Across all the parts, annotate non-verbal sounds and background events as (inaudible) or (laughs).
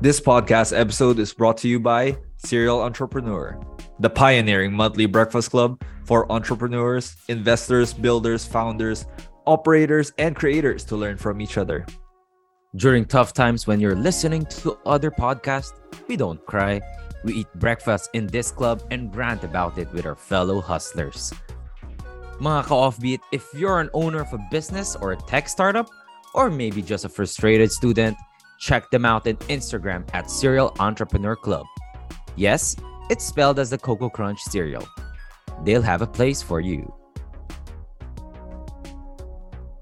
This podcast episode is brought to you by Cereal Entrepreneur, the pioneering monthly breakfast club for entrepreneurs, investors, builders, founders, operators, and creators to learn from each other. During tough times when you're listening to other podcasts, we don't cry. We eat breakfast in this club and rant about it with our fellow hustlers. Mga ka-offbeat, if you're an owner of a business or a tech startup, or maybe just a frustrated student, check them out on Instagram at Cereal Entrepreneur Club. Yes, it's spelled as the Cocoa Crunch cereal. They'll have a place for you.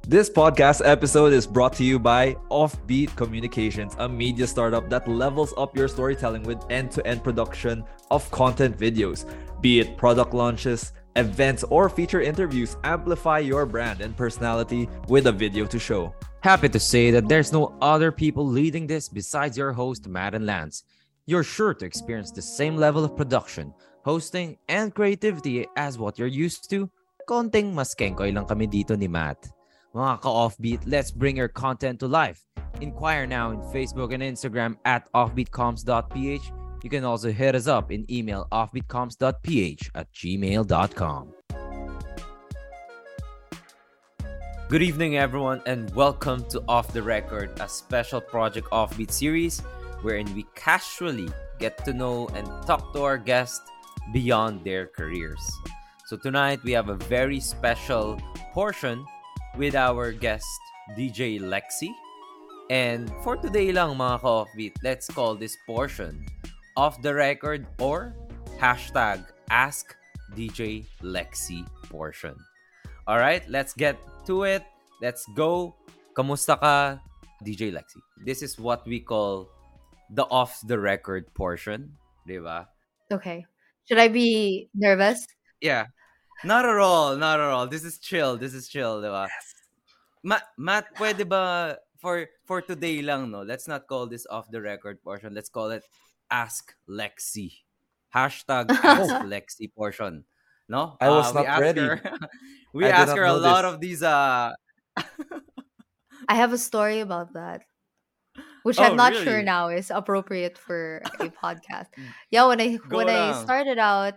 This podcast episode is brought to you by Offbeat Communications, a media startup that levels up your storytelling with end to end production of content videos. Be it product launches, events, or feature interviews, amplify your brand and personality with a video to show. Happy to say that there's no other people leading this besides your host, Matt and Lance. You're sure to experience the same level of production, hosting, and creativity as what you're used to. Konting mas lang kami dito ni Matt. Mga ka-offbeat, let's bring your content to life. Inquire now in Facebook and Instagram at offbeatcoms.ph. You can also hit us up in email offbeatcoms.ph at gmail.com. Good evening, everyone, and welcome to Off the Record, a special Project Offbeat series wherein we casually get to know and talk to our guests beyond their careers. So, tonight we have a very special portion with our guest, DJ Lexy. And for today lang, mga ka-offbeat, let's call this portion Off the Record or hashtag Ask DJ Lexy portion. All right, let's get to it. Let's go. Kamusta ka, DJ Lexy? This is what we call the off the record portion, di ba? Okay. Should I be nervous? Yeah. Not at all, not at all. This is chill. This is chill, di ba? Yes. Ma- Matt, pwede ba for for today lang, no? Let's not call this off the record portion. Let's call it Ask Lexy. Hashtag (laughs) Ask Lexy portion. No? I was Uh, we not ask ready. her- (laughs) we I ask her a lot this. of these uh I have a story about that, which Oh, I'm not sure now is appropriate for a (laughs) podcast. Yeah, when I Go when I started out,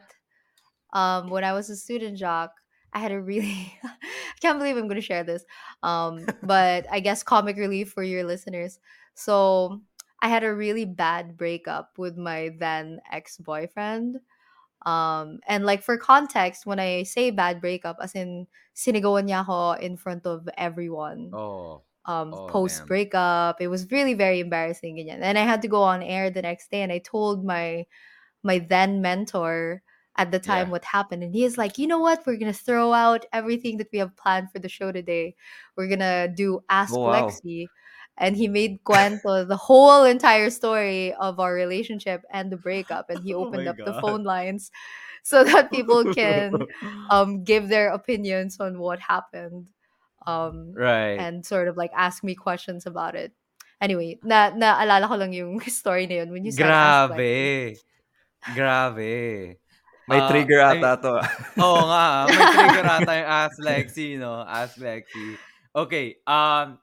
um, when I was a student jock, I had a really (laughs) I can't believe I'm gonna share this. Um, but I guess comic relief for your listeners. So I had a really bad breakup with my then ex-boyfriend. Um, and like for context, when I say bad breakup, as in sinigawan niya ako in front of everyone Oh. um Oh, post breakup. It was really very embarrassing ganyan. And I had to go on air the next day and I told my my then mentor at the time Yeah. what happened and he is like, "You know what? We're going to throw out everything that we have planned for the show today. We're going to do Ask Oh, wow. Lexy." And he made cuento the whole entire story of our relationship and the breakup and he Oh opened my up the phone lines (laughs) so that people can (laughs) um give their opinions on what happened. Um right. and sort of like ask me questions about it. Anyway, na naalala ko lang yung (laughs) story na yun when you said ask Lexy. Grabe. Grabe. May Ah, trigger I- ata to. Oo nga, may trigger ata yung Ask Lexy, no? Ask Lexy. Okay, um,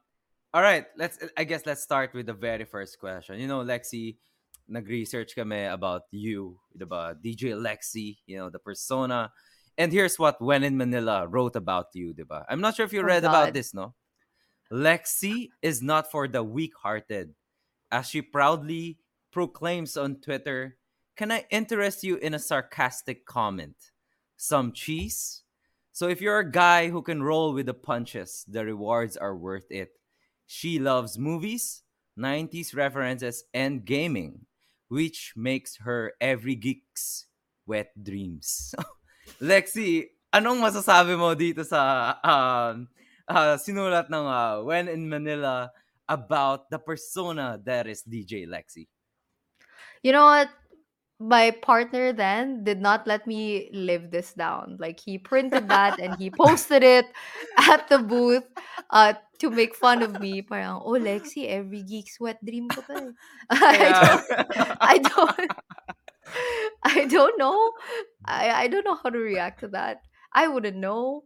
all right, let's, I guess let's start with the very first question. You know, Lexy, nag-research kami about you, diba? DJ Lexy, you know, the persona. And here's what When in Manila wrote about you, diba? I'm not sure if you Oh, read about this, no? Lexy is not for the weak-hearted. As she proudly proclaims on Twitter, can I interest you in a sarcastic comment? Some cheese? So if you're a guy who can roll with the punches, the rewards are worth it. She loves movies, 90s references, and gaming, which makes her every geek's wet dreams. (laughs) Lexy, anong masasabi mo dito sa um, uh, sinulat ng uh, When in Manila about the persona that is DJ Lexy? You know what? My partner then did not let me live this down. Like he printed that and he (laughs) posted it at the booth uh, to make fun of me. Parang, oh Lexy, every geek's wet dream ko eh." (laughs) I don't, I (laughs) don't, I don't know. I, I don't know how to react to that. I wouldn't know.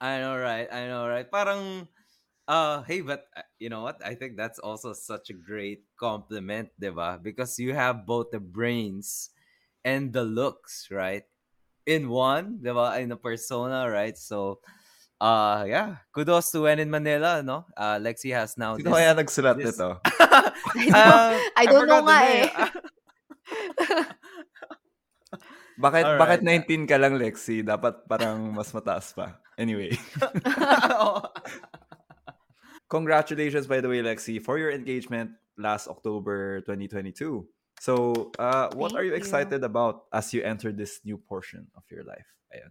I know, right? I know, right? Parang, Uh, hey, but uh, you know what? I think that's also such a great compliment, diba? Because you have both the brains and the looks, right? In one, diba? In a persona, right? So, uh, yeah, kudos to When in Manila, no? Uh, Lexy has now Sino this, kaya nagsulat this. nito? (laughs) I don't, Uh, I don't know forgot the nga name. eh. (laughs) Bakit, Alright. bakit 19 ka lang, Lexy? Dapat parang mas mataas pa. Anyway. (laughs) Congratulations, by the way, Lexy, for your engagement last October 2022. So, uh, what Thank are you you. excited about as you enter this new portion of your life? Ayan.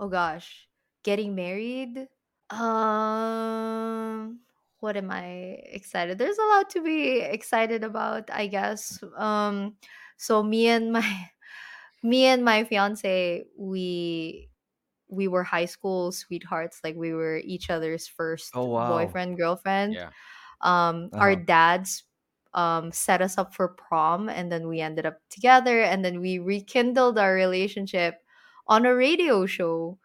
oh gosh, getting married. Um, what am I excited? There's a lot to be excited about, I guess. Um, so me and my (laughs) me and my fiance, we we were high school sweethearts. Like we were each other's first Oh, wow. boyfriend girlfriend. yeah. Um, our Uh-huh. dads um set us up for prom, and then we ended up together, and then we rekindled our relationship on a radio show,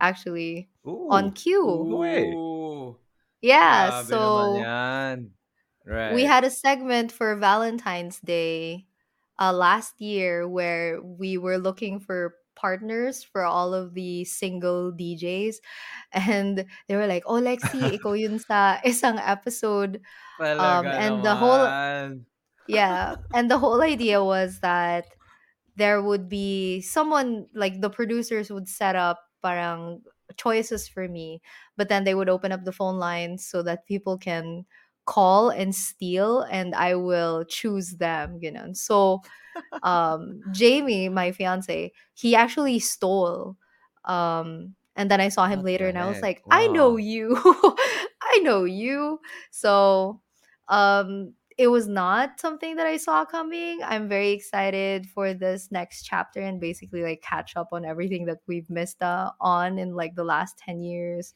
actually on Ooh. Q. No. Ooh. Yeah, Grabe so. Right. we had a segment for Valentine's Day uh, last year where we were looking for partners for all of the single DJs. (laughs) And they were like, oh, Lexy, (laughs) ikaw yun sa isang episode. Um, and the whole, yeah, and the whole idea was that there would be someone, like the producers would set up parang choices for me, but then they would open up the phone lines so that people can call and steal and I will choose them, you know. So um Jamie, my fiance, he actually stole. Um and then I saw him What later and I was heck? like, I know you. (laughs) I know you. So um it was not something that I saw coming. I'm very excited for this next chapter and basically like catch up on everything that we've missed uh, on in like the last 10 years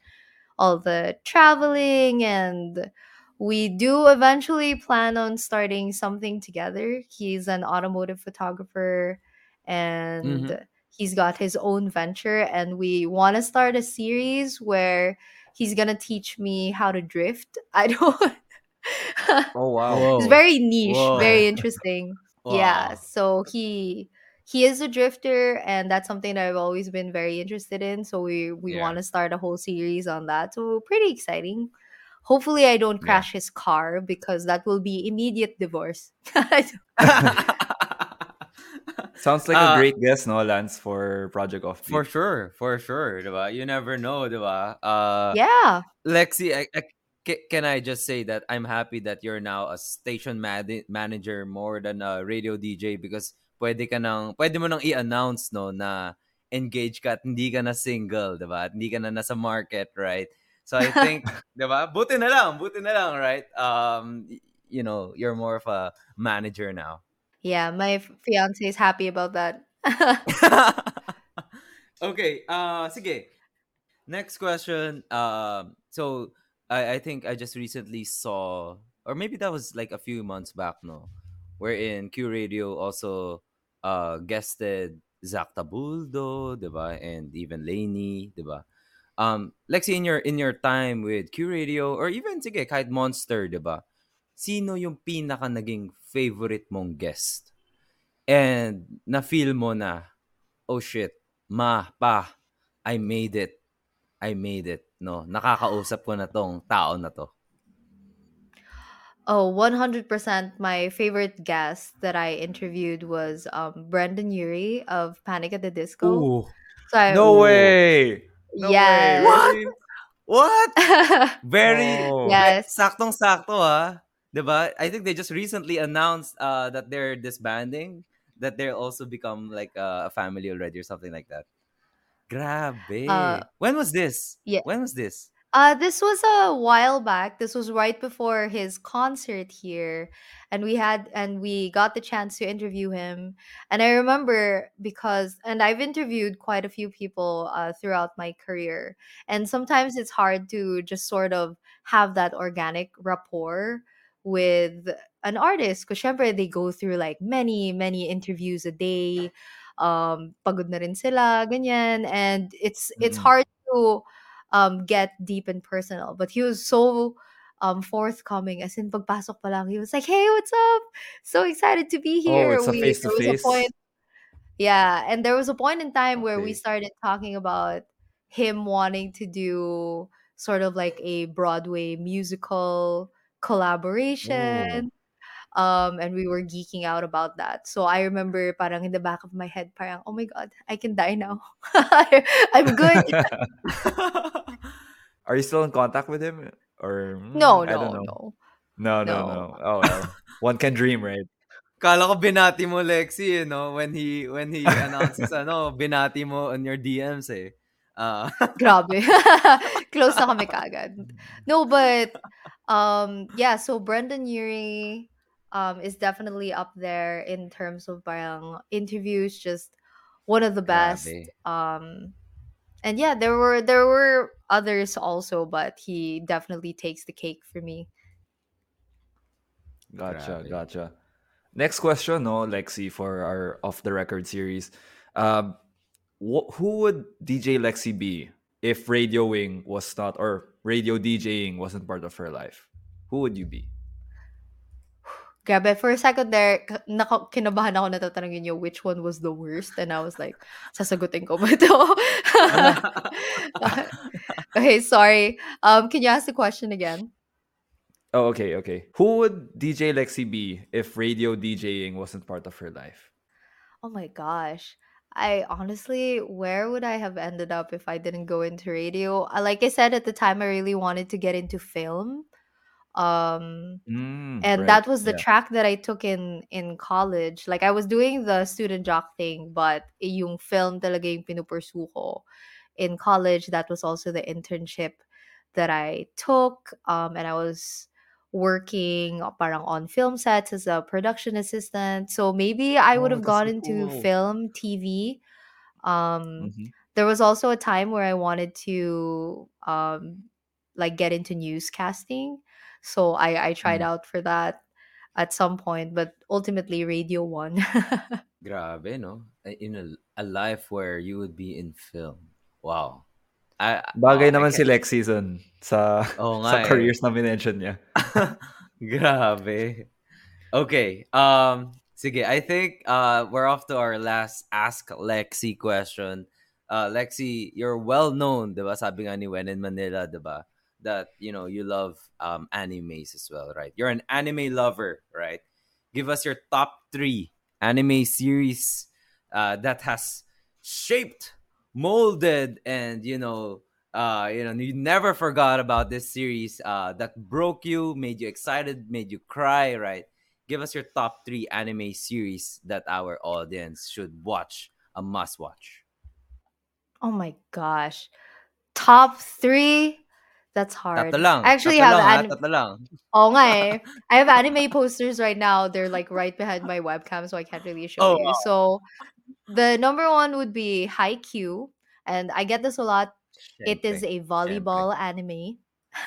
all the traveling and we do eventually plan on starting something together. He's an automotive photographer and Mhm. he's got his own venture and we want to start a series where he's going to teach me how to drift. (laughs) I don't Oh, wow. (laughs) It's very niche, Whoa. very (laughs) interesting. Yeah, so he he is a drifter and that's something that I've always been very interested in. So we we Yeah. want to start a whole series on that. So pretty exciting. Hopefully I don't Yeah. crash his car because that will be immediate divorce. (laughs) Sounds like Uh, a great guess, no, Lance, for Project Offbeat. For sure, for sure, diba? You never know, diba? Uh, yeah. Lexy, I, I, can I just say that I'm happy that you're now a station mad- manager more than a radio DJ because pwede ka nang, pwede mo nang i-announce, no, na engaged ka at hindi ka na single, diba? At hindi ka na nasa market, right? So I think, diba? Buti na lang, buti na lang, right? Um, you know, you're more of a manager now. Yeah, my fiance is happy about that. (laughs) okay, uh, sige. Next question. Um, so I, I think I just recently saw, or maybe that was like a few months back, no, wherein Q Radio also uh guested Zack Tabudlo, diba, and even Laney, diba. Um, Lexy, in your in your time with Q Radio, or even sige, kahit Monster, diba, sino yung pinaka naging favorite mong guest? And na-feel mo na, oh shit, ma, pa, I made it. I made it. No, nakakausap ko na tong tao na to. Oh, 100% my favorite guest that I interviewed was um Brendon Urie of Panic at the Disco. So I, No Ooh. way! No Yes. way! What? What? (laughs) Very Oh. Yes. saktong-sakto ah. 'Di ba? I think they just recently announced uh, that they're disbanding, that they'll also become like uh, a family already or something like that. Grabe. Uh, when was this? yeah. When was this? Uh, this was a while back. This was right before his concert here, and we had and we got the chance to interview him. And I remember because, and I've interviewed quite a few people uh, throughout my career, and sometimes it's hard to just sort of have that organic rapport with an artist because syempre they go through like many many interviews a day. Um, pagod na rin sila, ganyan, and it's it's Mm-mm. hard to um get deep and personal. But he was so um forthcoming as in pagpasok pa lang, he was like, "Hey, what's up? So excited to be Oh, here." it's a We face to there was a face. point yeah, and there was a point in time where we started talking about him wanting to do sort of like a Broadway musical Oh. collaboration. Um, and we were geeking out about that. So I remember parang in the back of my head, parang, oh my god, I can die now. (laughs) I'm good. (laughs) (laughs) Are you still in contact with him? Or No, mm, I don't no, know. no, No, no, no. no. Oh well. One can dream, right? Kala ko binati mo Lexi, you know, when he when he announces ano, binati mo on your DMs eh. Ah. (laughs) Grabe. (laughs) Close na kami kagad. No, but um yeah, so Brendon Urie um is definitely up there in terms of parang interviews, just one of the best. Grabe. Um and yeah, there were there were others also, but he definitely takes the cake for me. Gotcha, Grabe. gotcha. Next question, no, Lexy, for our off the record series. Um, wh- who would DJ Lexy be if radioing was not, or radio DJing wasn't part of her life? Who would you be? Grabe, for a second there, naka, kinabahan ako natatanungin niyo which one was the worst. And I was like, sasagutin ko ba (laughs) ito? (laughs) okay, sorry. Um, can you ask the question again? Oh, okay, okay. Who would DJ Lexy be if radio DJing wasn't part of her life? Oh my gosh. I honestly, where would I have ended up if I didn't go into radio? Uh, Like I said at the time, I really wanted to get into film. Um, Mm, and right. that was the Yeah. track that I took in in college. Like I was doing the student jock thing, but yung film talaga yung pinupursu ko. In college, that was also the internship that I took. Um, and I was working parang on film sets as a production assistant. So maybe I would Oh, have gone into cool. film, TV. Um, Mhm. there was also a time where I wanted to um like get into newscasting. So I I tried Mm. out for that at some point, but ultimately radio won. (laughs) Grabe, no? In a, a life where you would be in film. Wow. I, Bagay oh, I naman si can't- Lexy dun sa, Oo (laughs) sa nga eh. careers na minention niya. (laughs) Grabe. Okay. Um sige, I think uh we're off to our last ask Lexy question. Uh Lexy, you're well known, 'di ba? Sabi nga ni When in Manila, 'di ba? That you know, you love um animes as well, right? You're an anime lover, right? Give us your top 3 anime series uh that has shaped, molded and you know, uh you know, you never forgot about this series uh that broke you, made you excited, made you cry, right? Give us your top 3 anime series that our audience should watch, a must watch. oh my gosh. Top three? That's hard. Tatlo lang. I actually Tatlo have lang, ha? anim- Tatlo lang. Oh nga eh. (laughs) I have anime posters right now. They're like right behind my webcam, so I can't really show Oh, you. wow. So the number one would be Haikyuu, and I get this a lot. It is a volleyball anime. (laughs)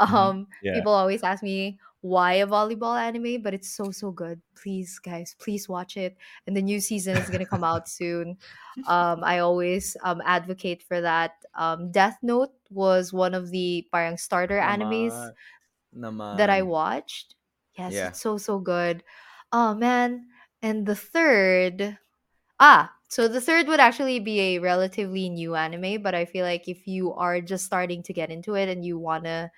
Mhm. um, Yeah. people always ask me why a volleyball anime, but it's so so good. Please, guys, please watch it. And the new season is gonna come out soon. Um, I always um advocate for that. Um, Death Note was one of the parang starter animes Naman. that I watched. Yes, Yeah. it's so so good. Oh man. And the third ah, so the third would actually be a relatively new anime, but I feel like if you are just starting to get into it and you want to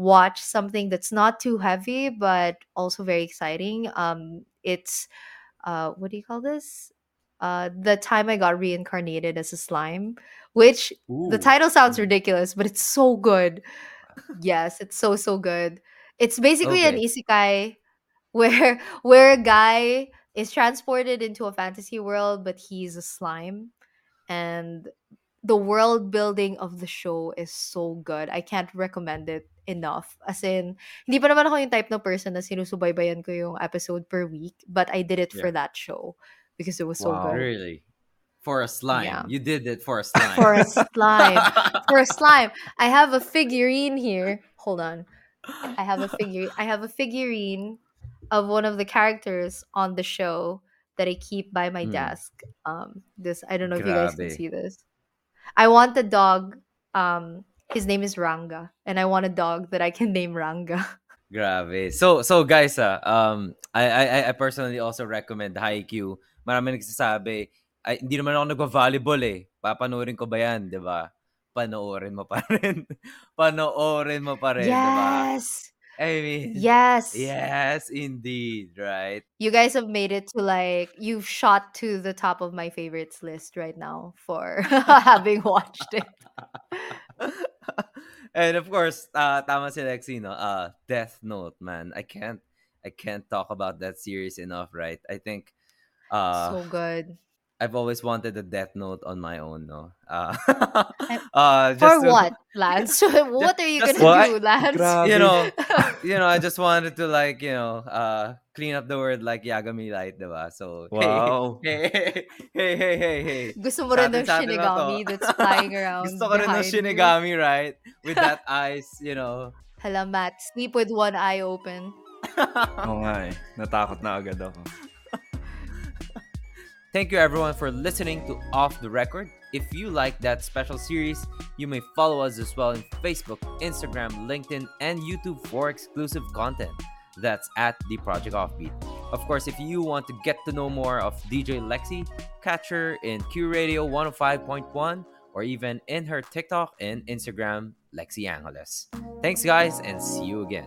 watch something that's not too heavy but also very exciting, um it's uh what do you call this? Uh the time I got reincarnated as a slime, which the title sounds ridiculous, but it's so good. Yes, it's so so good. It's basically an isekai (laughs) where where a guy is transported into a fantasy world but he's a slime and the world building of the show is so good. I can't recommend it enough. As in, hindi pa naman ako yung type na person na sinusubaybayan ko yung episode per week, but I did it for that show because it was so Wow. good. Really? For a slime. Yeah. You did it for a (laughs) slime. For a slime. (laughs) For a slime. I have a figurine here. Hold on. I have a figure I have a figurine of one of the characters on the show that I keep by my Mm. desk. Um this I don't know if you guys can see this. I want the dog um His name is Ranga, and I want a dog that I can (laughs) name Ranga. Grabe. So so guys, ah, um I I I personally also recommend Haikyuu. Marami nagsasabi, ay, hindi naman ako nagvo-volleyball eh. Papanoorin ko ba 'yan, 'di ba? Panoorin mo pa (laughs) rin. Panoorin mo pa rin, 'di ba? I mean, Yes. yes, indeed, right? You guys have made it to like you've shot to the top of my favorites list right now for (laughs) having watched it. (laughs) and of course, uh, tama si Lexy, no? Uh, Death Note, man. I can't, I can't talk about that series enough, right? I think, uh, so good. I've always wanted a Death Note on my own, no? (laughs) Uh, And (laughs) uh, For to- what, Lance? (laughs) what are you just- gonna What? do, Lance? Grabe. You know, you know, I just wanted to like, you know, uh, clean up the word like Yagami Light, diba? So, hey, Wow. hey, hey, hey, hey, hey. Gusto mo Sa rin atin- ng sa atin na to. Shinigami that's flying around Gusto ko rin ng behind you? Shinigami, right? With that eyes, you know. Hala, Matt, sleep with one eye open. Oo nga eh. Natakot na agad ako. Thank you everyone for listening to Off the Record. If you like that special series, you may follow us as well on Facebook, Instagram, LinkedIn, and YouTube for exclusive content. That's at the Project Offbeat. Of course, if you want to get to know more of DJ Lexy, catch her in Q Radio 105.1 or even in her TikTok and Instagram, Lexy Angeles. Thanks, guys, and see you again.